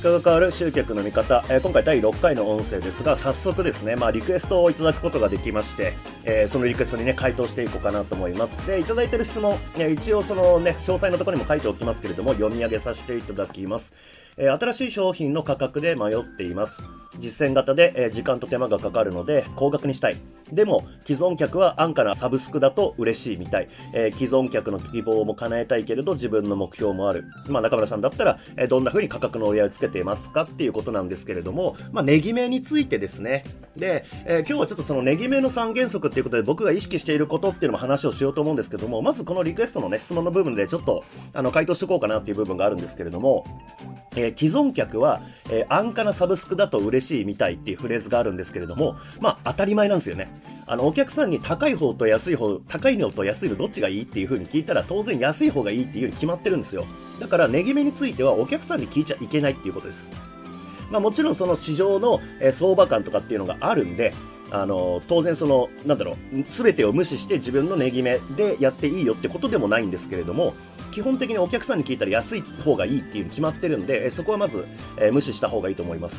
結果が変わる集客の見方、え、今回第6回の音声ですが、早速ですね、まあリクエストをいただくことができまして、えー、そのリクエストにね、回答していこうかなと思います。で、いただいてる質問、え、一応そのね、詳細のところにも書いておきますけれども、読み上げさせていただきます。えー、新しい商品の価格で迷っています。実践型で、えー、時間と手間がかかるので高額にしたい。でも、既存客は安価なサブスクだと嬉しいみたい。えー、既存客の希望も叶えたいけれど自分の目標もある。まあ、中村さんだったら、えー、どんな風に価格の折り合いをつけていますかっていうことなんですけれども、まあ、値決めについてですね。で、えー、今日はちょっとその値決めの3原則っていうことで僕が意識していることっていうのも話をしようと思うんですけども、まずこのリクエストのね、質問の部分でちょっと、あの、回答しておこうかなっていう部分があるんですけれども、えー、既存客は、えー、安価なサブスクだと嬉しいみたいっていうフレーズがあるんですけれども、まあ当たり前なんですよね。あの、お客さんに高い方と安い方、高いのと安いのどっちがいいっていう風に聞いたら当然安い方がいいっていうように決まってるんですよ。だから値決めについてはお客さんに聞いちゃいけないっていうことです。まあもちろんその市場の、え、相場感とかっていうのがあるんで、あの、当然その、なんだろう、すべてを無視して自分の値決めでやっていいよってことでもないんですけれども、基本的にお客さんに聞いたら安い方がいいっていう決まってるんで、そこはまず、えー、無視した方がいいと思います。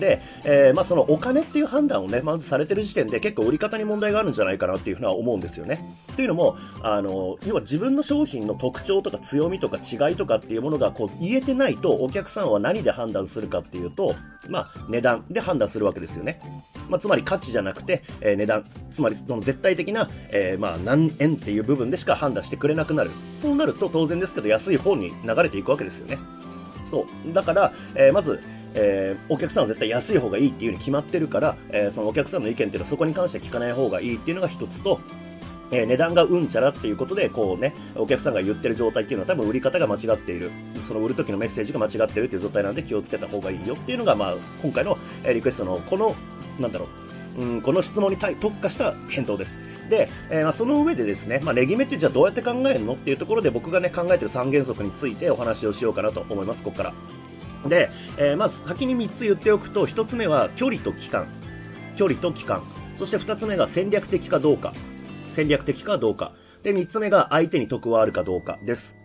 で、えー、まあ、そのお金っていう判断をね、まずされてる時点で結構売り方に問題があるんじゃないかなっていうふうには思うんですよね。というのも、あの、要は自分の商品の特徴とか強みとか違いとかっていうものがこう言えてないとお客さんは何で判断するかっていうと、まあ、値段で判断するわけですよね。まあ、つまり価値じゃなくて、えー、値段、つまりその絶対的な、えー、まあ、何円っていう部分でしか判断してくれなくなる。そうなると当然ですけど安い方に流れていくわけですよね。そう。だから、えー、まず、えー、お客さんは絶対安い方がいいっていうに決まってるから、えー、そのお客さんの意見っていうのはそこに関しては聞かない方がいいっていうのが一つと、えー、値段がうんちゃらっていうことで、こうね、お客さんが言ってる状態っていうのは多分売り方が間違っている。その売る時のメッセージが間違ってるっていう状態なんで気をつけた方がいいよっていうのが、まあ、今回の、えリクエストのこの、なんだろう、うん、この質問に対特化した返答です。で、えー、まあ、その上でですね、まあ、レギメってじゃあどうやって考えるのっていうところで僕がね、考えてる3原則についてお話をしようかなと思います、ここから。で、えー、まず先に3つ言っておくと、1つ目は距離と期間。距離と期間。そして2つ目が戦略的かどうか。戦略的かどうか。で、3つ目が相手に得はあるかどうかです。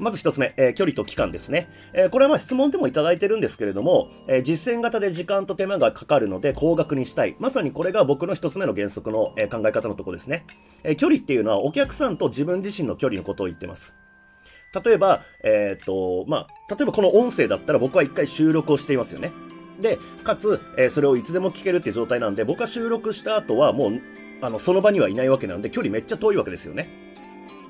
まず一つ目、えー、距離と期間ですね。えー、これはまあ質問でもいただいてるんですけれども、えー、実践型で時間と手間がかかるので高額にしたい。まさにこれが僕の一つ目の原則の、え考え方のところですね。え距離っていうのはお客さんと自分自身の距離のことを言ってます。例えば、えっ、と、まあ、例えばこの音声だったら僕は一回収録をしていますよね。で、かつ、えー、それをいつでも聞けるっていう状態なんで、僕は収録した後はもう、あの、その場にはいないわけなんで、距離めっちゃ遠いわけですよね。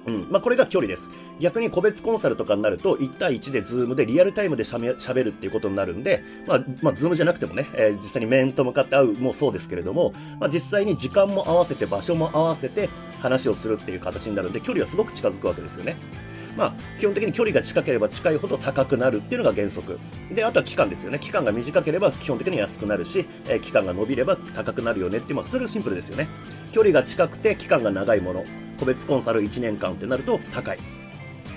うん。まあ、これが距離です。逆に個別コンサルとかになると、1対1でズームでリアルタイムで喋るっていうことになるんで、まあ、まあ、ズームじゃなくてもね、えー、実際に面と向かって会うもそうですけれども、まあ、実際に時間も合わせて、場所も合わせて話をするっていう形になるんで、距離はすごく近づくわけですよね。まあ、基本的に距離が近ければ近いほど高くなるっていうのが原則。で、あとは期間ですよね。期間が短ければ基本的に安くなるし、えー、期間が伸びれば高くなるよねっていう、まあ、それがシンプルですよね。距離が近くて期間が長いもの。個別コンサル1年間ってなると高い。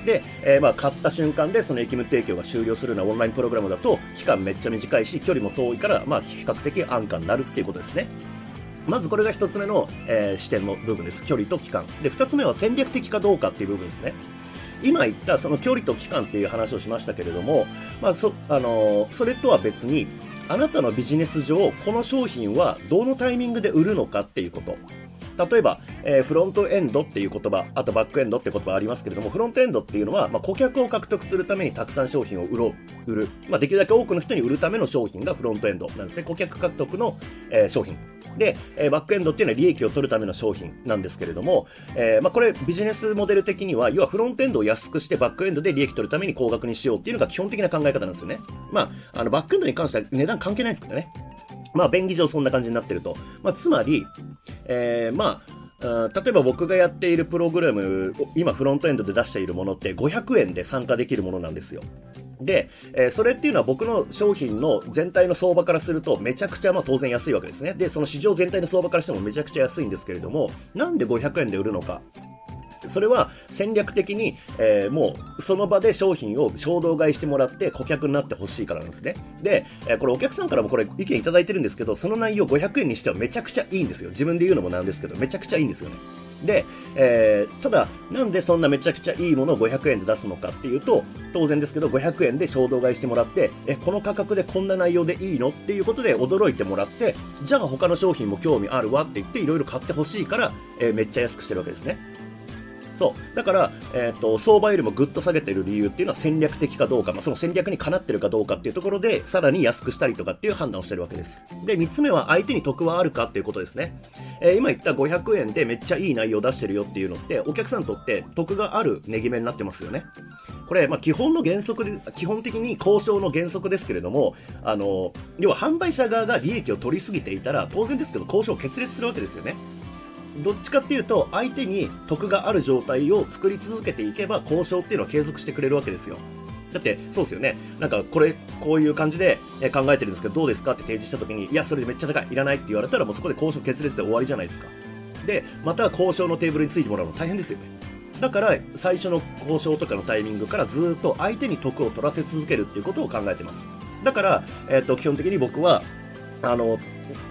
で、えー、まあ、買った瞬間でその駅務提供が終了するようなオンラインプログラムだと、期間めっちゃ短いし、距離も遠いから、まあ、比較的安価になるっていうことですね。まずこれが一つ目の、えー、視点の部分です。距離と期間。で、二つ目は戦略的かどうかっていう部分ですね。今言ったその距離と期間っていう話をしましたけれども、まあ、そ、あのそれとは別に、あなたのビジネス上、この商品はどのタイミングで売るのかっていうこと。例えば、えー、フロントエンドっていう言葉、あとバックエンドって言葉ありますけれども、フロントエンドっていうのは、まあ、顧客を獲得するためにたくさん商品を売ろう、売る。まあ、できるだけ多くの人に売るための商品がフロントエンドなんですね。顧客獲得の、えー、商品。で、え、バックエンドっていうのは利益を取るための商品なんですけれども、えー、まあ、これビジネスモデル的には、要はフロントエンドを安くしてバックエンドで利益取るために高額にしようっていうのが基本的な考え方なんですよね。まあ、あの、バックエンドに関しては値段関係ないんですけどね。まあ、便宜上そんな感じになってると。まあ、つまり、えー、まあ、例えば僕がやっているプログラム、今フロントエンドで出しているものって500円で参加できるものなんですよ。で、えー、それっていうのは僕の商品の全体の相場からするとめちゃくちゃまあ当然安いわけですね。で、その市場全体の相場からしてもめちゃくちゃ安いんですけれども、なんで500円で売るのか。それは戦略的に、えー、もうその場で商品を衝動買いしてもらって顧客になってほしいからなんですね。で、えー、これお客さんからもこれ意見いただいてるんですけど、その内容500円にしてはめちゃくちゃいいんですよ。自分で言うのもなんですけど、めちゃくちゃいいんですよね。で、えー、ただ、なんでそんなめちゃくちゃいいものを500円で出すのかっていうと、当然ですけど、500円で衝動買いしてもらって、え、この価格でこんな内容でいいのっていうことで驚いてもらって、じゃあ他の商品も興味あるわって言って、いろいろ買ってほしいから、えー、めっちゃ安くしてるわけですね。そう。だから、え、ー、と、相場よりもぐっと下げてる理由っていうのは戦略的かどうか、まあ、その戦略にかなってるかどうかっていうところで、さらに安くしたりとかっていう判断をしてるわけです。で、3つ目は相手に得はあるかっていうことですね。えー、今言った500円でめっちゃいい内容を出してるよっていうのって、お客さんにとって得がある値決めになってますよね。これ、まあ、基本の原則で、基本的に交渉の原則ですけれども、あの、要は販売者側が利益を取りすぎていたら、当然ですけど交渉を決裂するわけですよね。どっちかっていうと、相手に得がある状態を作り続けていけば、交渉っていうのは継続してくれるわけですよ。だって、そうですよね。なんか、これ、こういう感じで考えてるんですけど、どうですか？って提示した時に、いや、それでめっちゃ高い、いらないって言われたら、もうそこで交渉決裂で終わりじゃないですか。で、また交渉のテーブルについてもらうの大変ですよね。だから、最初の交渉とかのタイミングからずっと相手に得を取らせ続けるっていうことを考えてます。だから、えっ、ー、と、基本的に僕は、あの、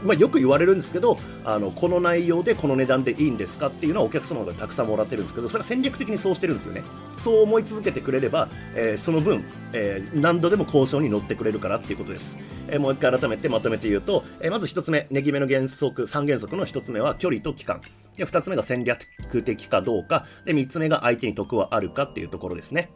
まあ、よく言われるんですけど、あの、この内容でこの値段でいいんですかっていうのはお客様がたくさんもらってるんですけど、それは戦略的にそうしてるんですよね。そう思い続けてくれれば、えー、その分、えー、何度でも交渉に乗ってくれるからっていうことです。えー、もう一回改めてまとめて言うと、えまず一つ目、ネギ目の原則、三原則の一つ目は距離と期間。で、二つ目が戦略的かどうか。で、三つ目が相手に得はあるかっていうところですね。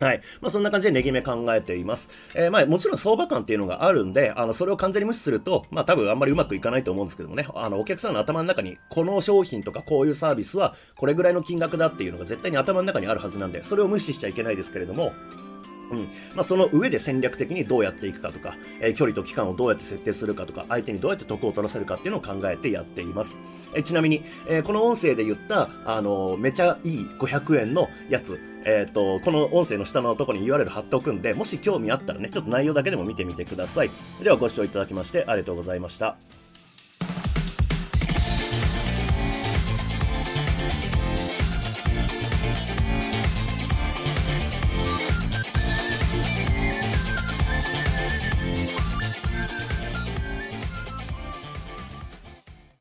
はい。まあ、そんな感じで値決め考えています。えー、まあ、もちろん相場感っていうのがあるんで、あの、それを完全に無視すると、まあ、多分あんまりうまくいかないと思うんですけどもね、あの、お客さんの頭の中に、この商品とかこういうサービスは、これぐらいの金額だっていうのが絶対に頭の中にあるはずなんで、それを無視しちゃいけないですけれども、うん。まあ、その上で戦略的にどうやっていくかとか、えー、距離と期間をどうやって設定するかとか、相手にどうやって得を取らせるかっていうのを考えてやっています。えー、ちなみに、えー、この音声で言った、あのめちゃいい500円のやつ、えっ、と、この音声の下のところに URL 貼っておくんで、もし興味あったらね、ちょっと内容だけでも見てみてください。ではご視聴いただきましてありがとうございました。